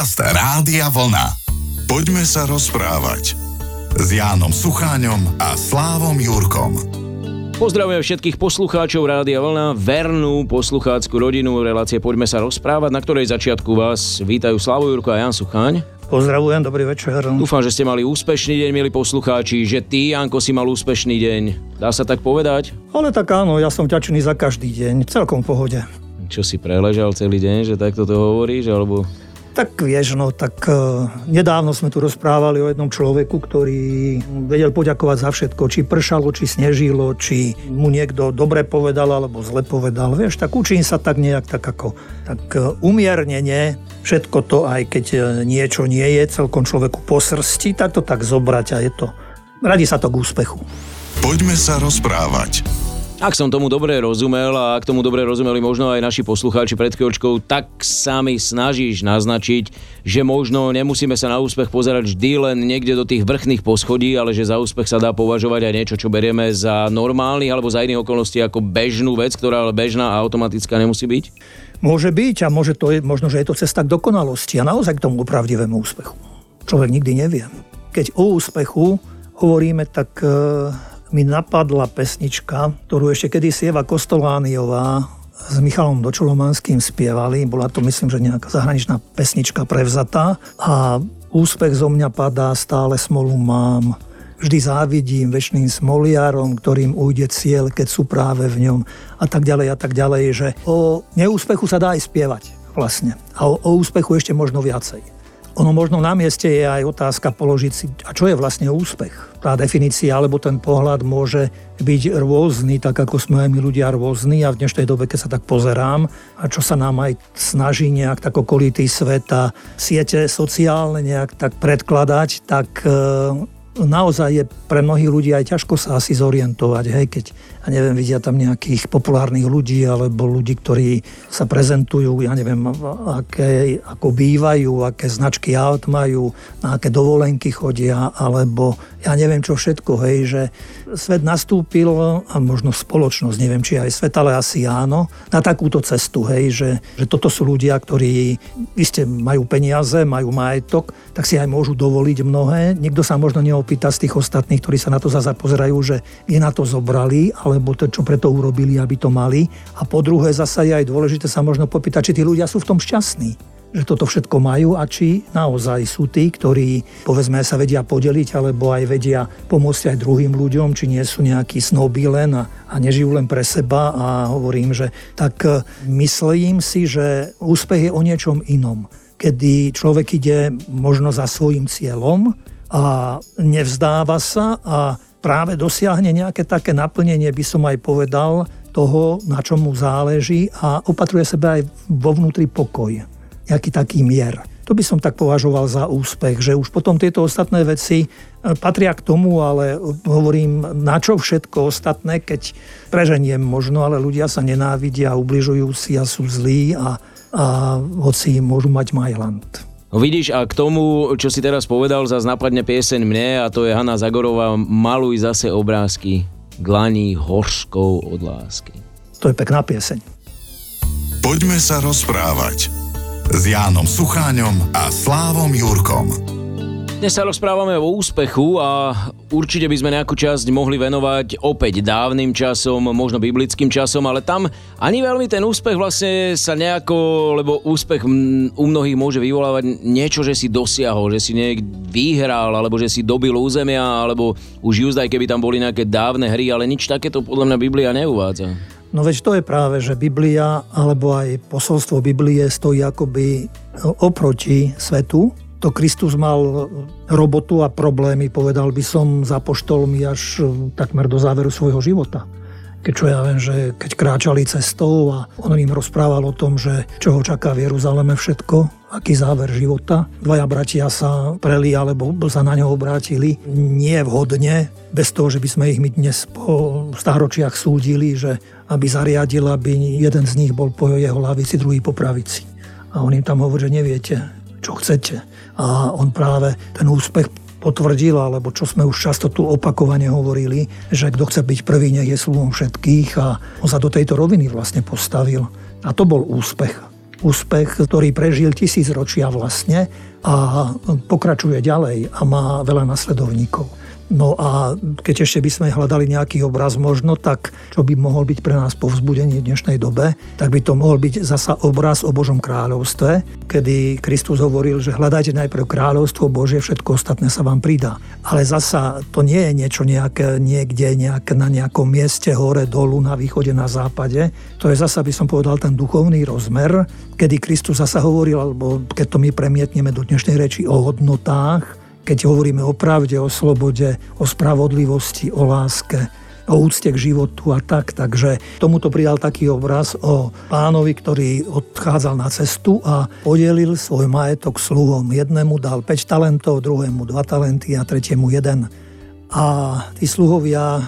Podcast Rádia Vlna. Poďme sa rozprávať s Jánom Sucháňom a Slávom Jurkom. Pozdravujem všetkých poslucháčov Rádia Vlna, vernú posluchácku rodinu relácie Poďme sa rozprávať, na ktorej začiatku vás vítajú Slavo Jurko a Jan Sucháň. Pozdravujem, dobrý večer. Dúfam, že ste mali úspešný deň, milí poslucháči, že ty, Janko, si mal úspešný deň. Dá sa tak povedať? Ale tak áno, ja som ťačný za každý deň, celkom v pohode. Čo si preležal celý deň, že takto to hovoríš, alebo... Tak vieš, no tak uh, nedávno sme tu rozprávali o jednom človeku, ktorý vedel poďakovať za všetko, či pršalo, či snežilo, či mu niekto dobre povedal alebo zle povedal. Vieš, tak učím sa tak nejak tak ako tak uh, umiernenie, všetko to, aj keď uh, niečo nie je celkom človeku po srsti, tak to tak zobrať a je to, radi sa to k úspechu. Poďme sa rozprávať. Ak som tomu dobre rozumel a ak tomu dobre rozumeli možno aj naši poslucháči pred chvíľočkou, tak sa mi snažíš naznačiť, že možno nemusíme sa na úspech pozerať vždy len niekde do tých vrchných poschodí, ale že za úspech sa dá považovať aj niečo, čo berieme za normálny alebo za iných okolností ako bežnú vec, ktorá ale bežná a automatická nemusí byť? Môže byť a môže to, možno, že je to cesta k dokonalosti a naozaj k tomu pravdivému úspechu. Človek nikdy nevie. Keď o úspechu hovoríme, tak mi napadla pesnička, ktorú ešte kedysi Eva Kostolániová s Michalom Dočulomanským spievali. Bola to, myslím, že nejaká zahraničná pesnička prevzatá. A úspech zo mňa padá, stále smolu mám. Vždy závidím väčšným smoliarom, ktorým ujde cieľ, keď sú práve v ňom a tak ďalej a tak ďalej, že o neúspechu sa dá aj spievať vlastne. A o, o úspechu ešte možno viacej. Ono možno na mieste je aj otázka položiť si, a čo je vlastne úspech? Tá definícia alebo ten pohľad môže byť rôzny, tak ako sme aj my ľudia rôzni a v dnešnej dobe, keď sa tak pozerám a čo sa nám aj snaží nejak tak okolitý svet a siete sociálne nejak tak predkladať, tak e, naozaj je pre mnohých ľudí aj ťažko sa asi zorientovať, hej, keď ja neviem, vidia tam nejakých populárnych ľudí alebo ľudí, ktorí sa prezentujú, ja neviem, aké, ako bývajú, aké značky aut majú, na aké dovolenky chodia, alebo ja neviem čo všetko, hej, že svet nastúpil, a možno spoločnosť, neviem či aj svet, ale asi áno, na takúto cestu, hej, že, že toto sú ľudia, ktorí iste majú peniaze, majú majetok, tak si aj môžu dovoliť mnohé. Nikto sa možno neopýta z tých ostatných, ktorí sa na to zase pozerajú, že je na to zobrali, alebo to, čo preto urobili, aby to mali. A po druhé zasa je aj dôležité sa možno popýtať, či tí ľudia sú v tom šťastní že toto všetko majú a či naozaj sú tí, ktorí povedzme sa vedia podeliť alebo aj vedia pomôcť aj druhým ľuďom, či nie sú nejakí snobí len a, a nežijú len pre seba a hovorím, že tak e, myslím si, že úspech je o niečom inom kedy človek ide možno za svojim cieľom a nevzdáva sa a práve dosiahne nejaké také naplnenie, by som aj povedal, toho, na čom mu záleží a opatruje sebe aj vo vnútri pokoj, nejaký taký mier. To by som tak považoval za úspech, že už potom tieto ostatné veci e, patria k tomu, ale hovorím, na čo všetko ostatné, keď preženiem možno, ale ľudia sa nenávidia, ubližujú si a sú zlí a, a hoci môžu mať Majland. No vidíš, a k tomu, čo si teraz povedal, zase napadne pieseň mne a to je Hanna Zagorová Maluj zase obrázky glaní horskou od lásky. To je pekná pieseň. Poďme sa rozprávať s Jánom Sucháňom a Slávom Jurkom. Dnes sa rozprávame o úspechu a určite by sme nejakú časť mohli venovať opäť dávnym časom, možno biblickým časom, ale tam ani veľmi ten úspech vlastne sa nejako, lebo úspech u mnohých môže vyvolávať niečo, že si dosiahol, že si nejak vyhral, alebo že si dobil územia, alebo už aj keby tam boli nejaké dávne hry, ale nič takéto podľa mňa Biblia neuvádza. No veď to je práve, že Biblia alebo aj posolstvo Biblie stojí akoby oproti svetu, to Kristus mal robotu a problémy, povedal by som, za poštolmi až e, takmer do záveru svojho života. Keď čo ja viem, že keď kráčali cestou a on im rozprával o tom, že čo ho čaká v Jeruzaleme všetko, aký záver života. Dvaja bratia sa preli alebo sa na ňo obrátili nie vhodne, bez toho, že by sme ich my dnes po stáročiach súdili, že aby zariadil, aby jeden z nich bol po jeho lavici, druhý po pravici. A on im tam hovorí, že neviete, čo chcete a on práve ten úspech potvrdil, alebo čo sme už často tu opakovane hovorili, že kto chce byť prvý, nech je sluhom všetkých a on sa do tejto roviny vlastne postavil. A to bol úspech. úspech, ktorý prežil tisíc ročia vlastne a pokračuje ďalej a má veľa nasledovníkov. No a keď ešte by sme hľadali nejaký obraz možno, tak čo by mohol byť pre nás povzbudenie v dnešnej dobe, tak by to mohol byť zasa obraz o Božom kráľovstve, kedy Kristus hovoril, že hľadajte najprv kráľovstvo Božie, všetko ostatné sa vám pridá. Ale zasa to nie je niečo nejaké, niekde nejak, na nejakom mieste hore, dolu, na východe, na západe. To je zasa, by som povedal, ten duchovný rozmer, kedy Kristus zasa hovoril, alebo keď to my premietneme do dnešnej reči o hodnotách, keď hovoríme o pravde, o slobode, o spravodlivosti, o láske, o úcte k životu a tak. Takže tomuto pridal taký obraz o pánovi, ktorý odchádzal na cestu a podelil svoj majetok sluhom. Jednému dal 5 talentov, druhému 2 talenty a tretiemu 1. A tí sluhovia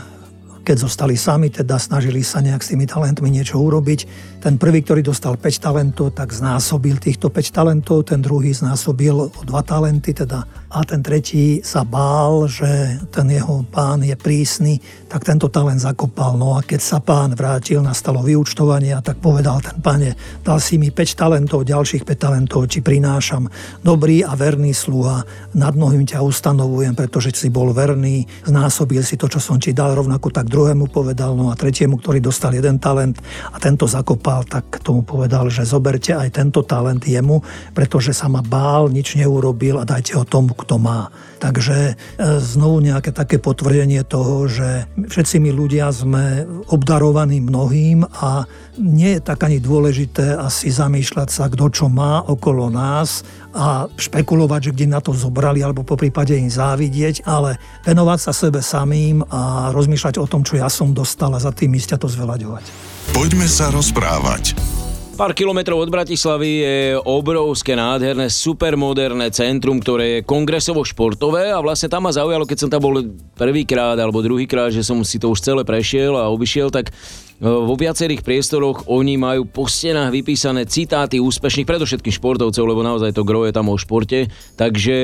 keď zostali sami, teda snažili sa nejak s tými talentmi niečo urobiť. Ten prvý, ktorý dostal 5 talentov, tak znásobil týchto 5 talentov, ten druhý znásobil o 2 talenty, teda a ten tretí sa bál, že ten jeho pán je prísny, tak tento talent zakopal. No a keď sa pán vrátil, nastalo vyučtovanie a tak povedal ten pane, dal si mi 5 talentov, ďalších 5 talentov, či prinášam dobrý a verný sluha, nad mnohým ťa ustanovujem, pretože si bol verný, znásobil si to, čo som ti dal, rovnako tak druhému povedal, no a tretiemu, ktorý dostal jeden talent a tento zakopal, tak tomu povedal, že zoberte aj tento talent jemu, pretože sa ma bál, nič neurobil a dajte ho tomu, kto má. Takže e, znovu nejaké také potvrdenie toho, že všetci my ľudia sme obdarovaní mnohým a nie je tak ani dôležité asi zamýšľať sa, kto čo má okolo nás a špekulovať, že kde na to zobrali alebo po prípade im závidieť, ale venovať sa sebe samým a rozmýšľať o tom, čo ja som dostal a za tým ísť a to zveľaďovať. Poďme sa rozprávať. Pár kilometrov od Bratislavy je obrovské, nádherné, supermoderné centrum, ktoré je kongresovo-športové a vlastne tam ma zaujalo, keď som tam bol prvýkrát alebo druhýkrát, že som si to už celé prešiel a obišiel, tak vo viacerých priestoroch oni majú po stenách vypísané citáty úspešných, predovšetkým športovcov, lebo naozaj to groje tam o športe, takže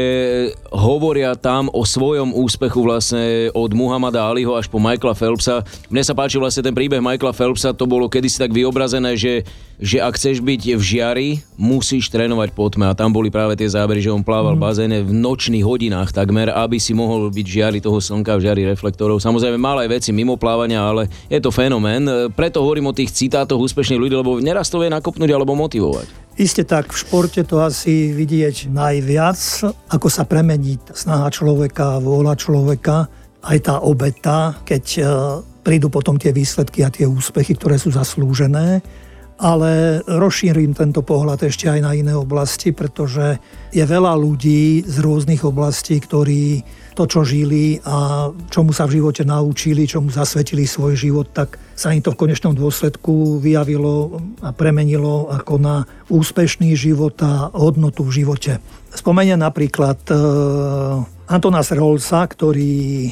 hovoria tam o svojom úspechu vlastne od Muhammada Aliho až po Michaela Phelpsa. Mne sa páči vlastne ten príbeh Michaela Phelpsa, to bolo kedysi tak vyobrazené, že, že ak chceš byť v žiari, musíš trénovať po tme. A tam boli práve tie zábery, že on plával v bazéne v nočných hodinách takmer, aby si mohol byť v žiari toho slnka, v žiari reflektorov. Samozrejme mal aj veci mimo plávania, ale je to fenomén preto hovorím o tých citátoch úspešných ľudí, lebo neraz to vie nakopnúť alebo motivovať. Isté tak, v športe to asi vidieť najviac, ako sa premení snaha človeka, vôľa človeka, aj tá obeta, keď e, prídu potom tie výsledky a tie úspechy, ktoré sú zaslúžené. Ale rozšírim tento pohľad ešte aj na iné oblasti, pretože je veľa ľudí z rôznych oblastí, ktorí to, čo žili a čomu sa v živote naučili, čomu zasvetili svoj život, tak sa im to v konečnom dôsledku vyjavilo a premenilo ako na úspešný život a hodnotu v živote. Spomeniem napríklad e, Antona Srholca, ktorý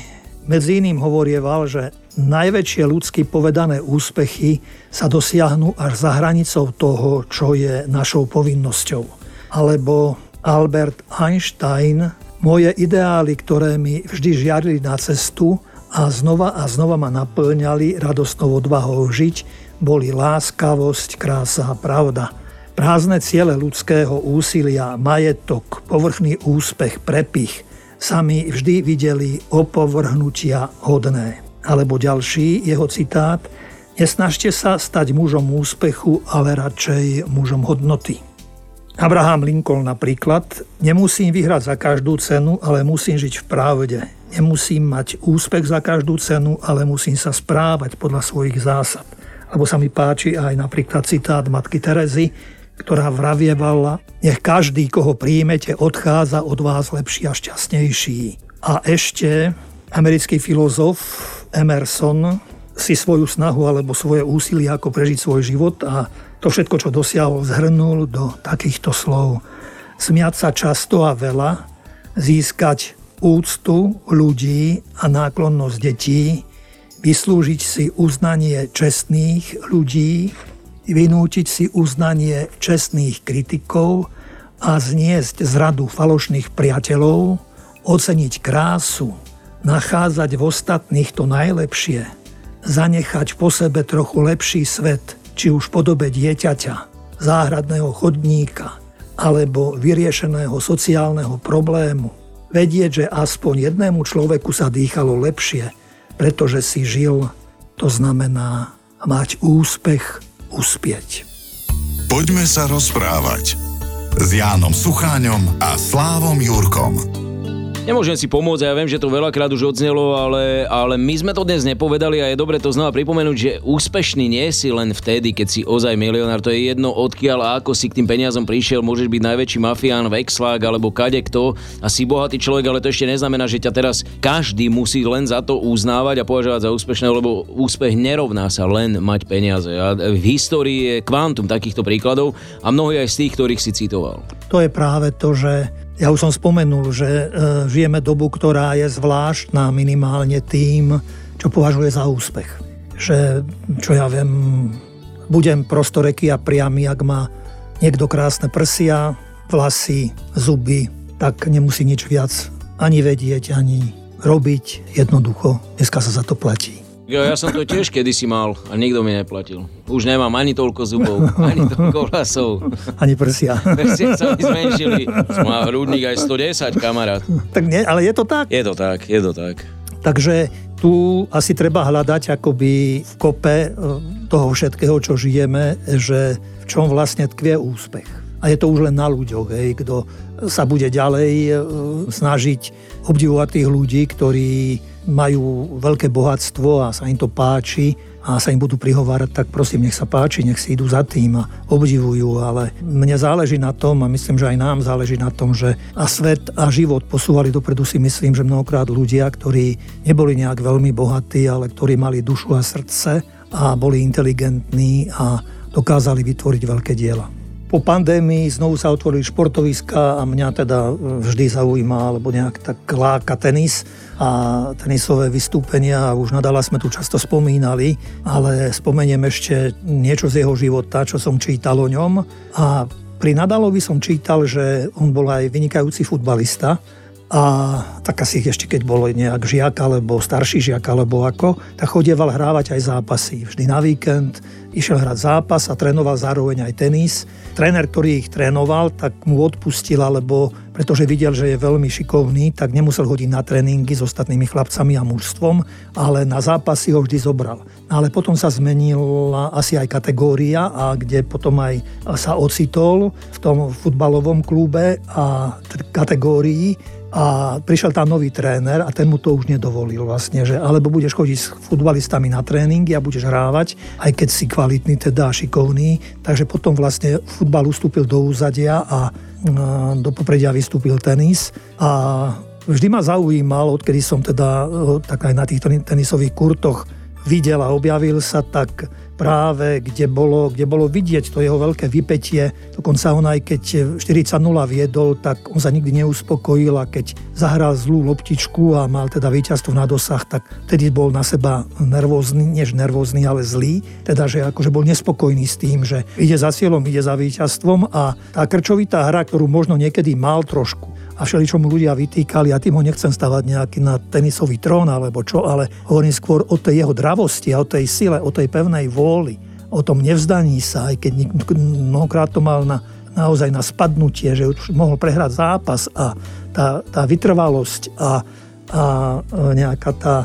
medzi iným hovorieval, že najväčšie ľudsky povedané úspechy sa dosiahnu až za hranicou toho, čo je našou povinnosťou. Alebo Albert Einstein moje ideály, ktoré mi vždy žiarili na cestu a znova a znova ma naplňali radostnou odvahou žiť, boli láskavosť, krása a pravda. Prázdne ciele ľudského úsilia, majetok, povrchný úspech, prepich sa mi vždy videli opovrhnutia hodné. Alebo ďalší jeho citát Nesnažte sa stať mužom úspechu, ale radšej mužom hodnoty. Abraham Lincoln napríklad, nemusím vyhrať za každú cenu, ale musím žiť v pravde. Nemusím mať úspech za každú cenu, ale musím sa správať podľa svojich zásad. Lebo sa mi páči aj napríklad citát matky Terezy, ktorá vravievala, nech každý, koho príjmete, odchádza od vás lepší a šťastnejší. A ešte americký filozof Emerson si svoju snahu alebo svoje úsilie, ako prežiť svoj život a to všetko, čo dosiahol, zhrnul do takýchto slov. Smiať sa často a veľa, získať úctu ľudí a náklonnosť detí, vyslúžiť si uznanie čestných ľudí, vynútiť si uznanie čestných kritikov a zniesť zradu falošných priateľov, oceniť krásu, nachádzať v ostatných to najlepšie, zanechať po sebe trochu lepší svet – či už v podobe dieťaťa, záhradného chodníka alebo vyriešeného sociálneho problému. Vedieť, že aspoň jednému človeku sa dýchalo lepšie, pretože si žil, to znamená mať úspech, uspieť. Poďme sa rozprávať s Jánom Sucháňom a Slávom Jurkom. Nemôžem si pomôcť ja viem, že to veľakrát už odznelo, ale, ale my sme to dnes nepovedali a je dobre to znova pripomenúť, že úspešný nie si len vtedy, keď si ozaj milionár. To je jedno odkiaľ a ako si k tým peniazom prišiel. Môžeš byť najväčší mafián, vexlák alebo kto a si bohatý človek, ale to ešte neznamená, že ťa teraz každý musí len za to uznávať a považovať za úspešného, lebo úspech nerovná sa len mať peniaze. A v histórii je kvantum takýchto príkladov a mnohí aj z tých, ktorých si citoval. To je práve to, že ja už som spomenul, že e, žijeme dobu, ktorá je zvláštna minimálne tým, čo považuje za úspech. Že, čo ja viem, budem prostoreký a priamy, ak má niekto krásne prsia, vlasy, zuby, tak nemusí nič viac ani vedieť, ani robiť. Jednoducho, dneska sa za to platí. Jo, ja som to tiež kedysi mal a nikto mi neplatil. Už nemám ani toľko zubov, ani toľko hlasov. Ani prsia. Prsia sa mi zmenšili. Mal hrudník aj 110, kamarát. Tak nie, ale je to tak? Je to tak, je to tak. Takže tu asi treba hľadať akoby v kope e, toho všetkého, čo žijeme, že v čom vlastne tkvie úspech. A je to už len na ľuďoch, hej, kto sa bude ďalej e, snažiť obdivovať tých ľudí, ktorí majú veľké bohatstvo a sa im to páči a sa im budú prihovárať, tak prosím, nech sa páči, nech si idú za tým a obdivujú, ale mne záleží na tom a myslím, že aj nám záleží na tom, že a svet a život posúvali dopredu si myslím, že mnohokrát ľudia, ktorí neboli nejak veľmi bohatí, ale ktorí mali dušu a srdce a boli inteligentní a dokázali vytvoriť veľké diela. Po pandémii znovu sa otvorili športoviska a mňa teda vždy zaujíma, alebo nejak tak láka tenis a tenisové vystúpenia. Už nadala sme tu často spomínali, ale spomeniem ešte niečo z jeho života, čo som čítal o ňom. A pri Nadalovi som čítal, že on bol aj vynikajúci futbalista, a tak asi ešte keď bol nejak žiak alebo starší žiak alebo ako, tak chodieval hrávať aj zápasy. Vždy na víkend išiel hrať zápas a trénoval zároveň aj tenis. Tréner, ktorý ich trénoval, tak mu odpustil, alebo pretože videl, že je veľmi šikovný, tak nemusel hodiť na tréningy s ostatnými chlapcami a mužstvom, ale na zápasy ho vždy zobral. Ale potom sa zmenila asi aj kategória, a kde potom aj sa ocitol v tom futbalovom klube a kategórii a prišiel tam nový tréner a ten mu to už nedovolil vlastne, že alebo budeš chodiť s futbalistami na tréningy a budeš hrávať, aj keď si kvalitný teda šikovný. Takže potom vlastne futbal ustúpil do úzadia a do popredia vystúpil tenis a vždy ma zaujímal, odkedy som teda tak aj na týchto tenisových kurtoch videl a objavil sa, tak práve, kde bolo, kde bolo vidieť to jeho veľké vypetie. Dokonca on aj keď 40-0 viedol, tak on sa nikdy neuspokojil a keď zahral zlú loptičku a mal teda víťazstvo na dosah, tak vtedy bol na seba nervózny, než nervózny, ale zlý. Teda, že akože bol nespokojný s tým, že ide za cieľom, ide za víťazstvom a tá krčovitá hra, ktorú možno niekedy mal trošku, a všeličo mu ľudia vytýkali a tým ho nechcem stavať nejaký na tenisový trón alebo čo, ale hovorím skôr o tej jeho dravosti a o tej sile, o tej pevnej vôli, o tom nevzdaní sa, aj keď mnohokrát to mal na, naozaj na spadnutie, že už mohol prehrať zápas a tá, tá vytrvalosť a, a nejaká tá,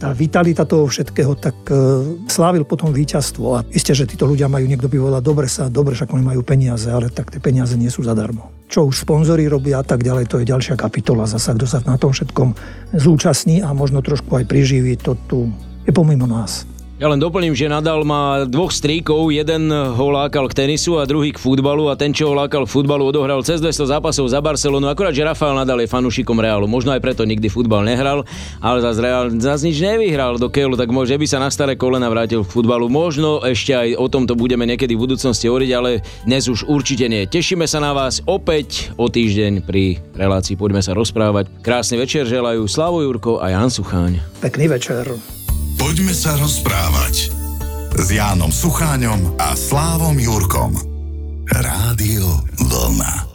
tá vitalita toho všetkého, tak e, slávil potom víťazstvo. A isté, že títo ľudia majú, niekto by povedal, dobre sa, dobre, však oni majú peniaze, ale tak tie peniaze nie sú zadarmo. Čo už sponzory robia a tak ďalej, to je ďalšia kapitola. Zasa, kto sa na tom všetkom zúčastní a možno trošku aj priživí, to tu je pomimo nás. Ja len doplním, že Nadal má dvoch stríkov, jeden ho lákal k tenisu a druhý k futbalu a ten, čo ho lákal k futbalu, odohral cez 200 zápasov za Barcelonu. Akurát, že Rafael Nadal je fanúšikom Realu. Možno aj preto nikdy futbal nehral, ale zase Real zase nič nevyhral do Kejlu, tak môže by sa na staré kolena vrátil k futbalu. Možno ešte aj o tomto budeme niekedy v budúcnosti hovoriť, ale dnes už určite nie. Tešíme sa na vás opäť o týždeň pri relácii. Poďme sa rozprávať. Krásny večer želajú Slavo Jurko a Jan Sucháň. Pekný večer. Poďme sa rozprávať s Jánom Sucháňom a Slávom Jurkom. Rádio Vlna.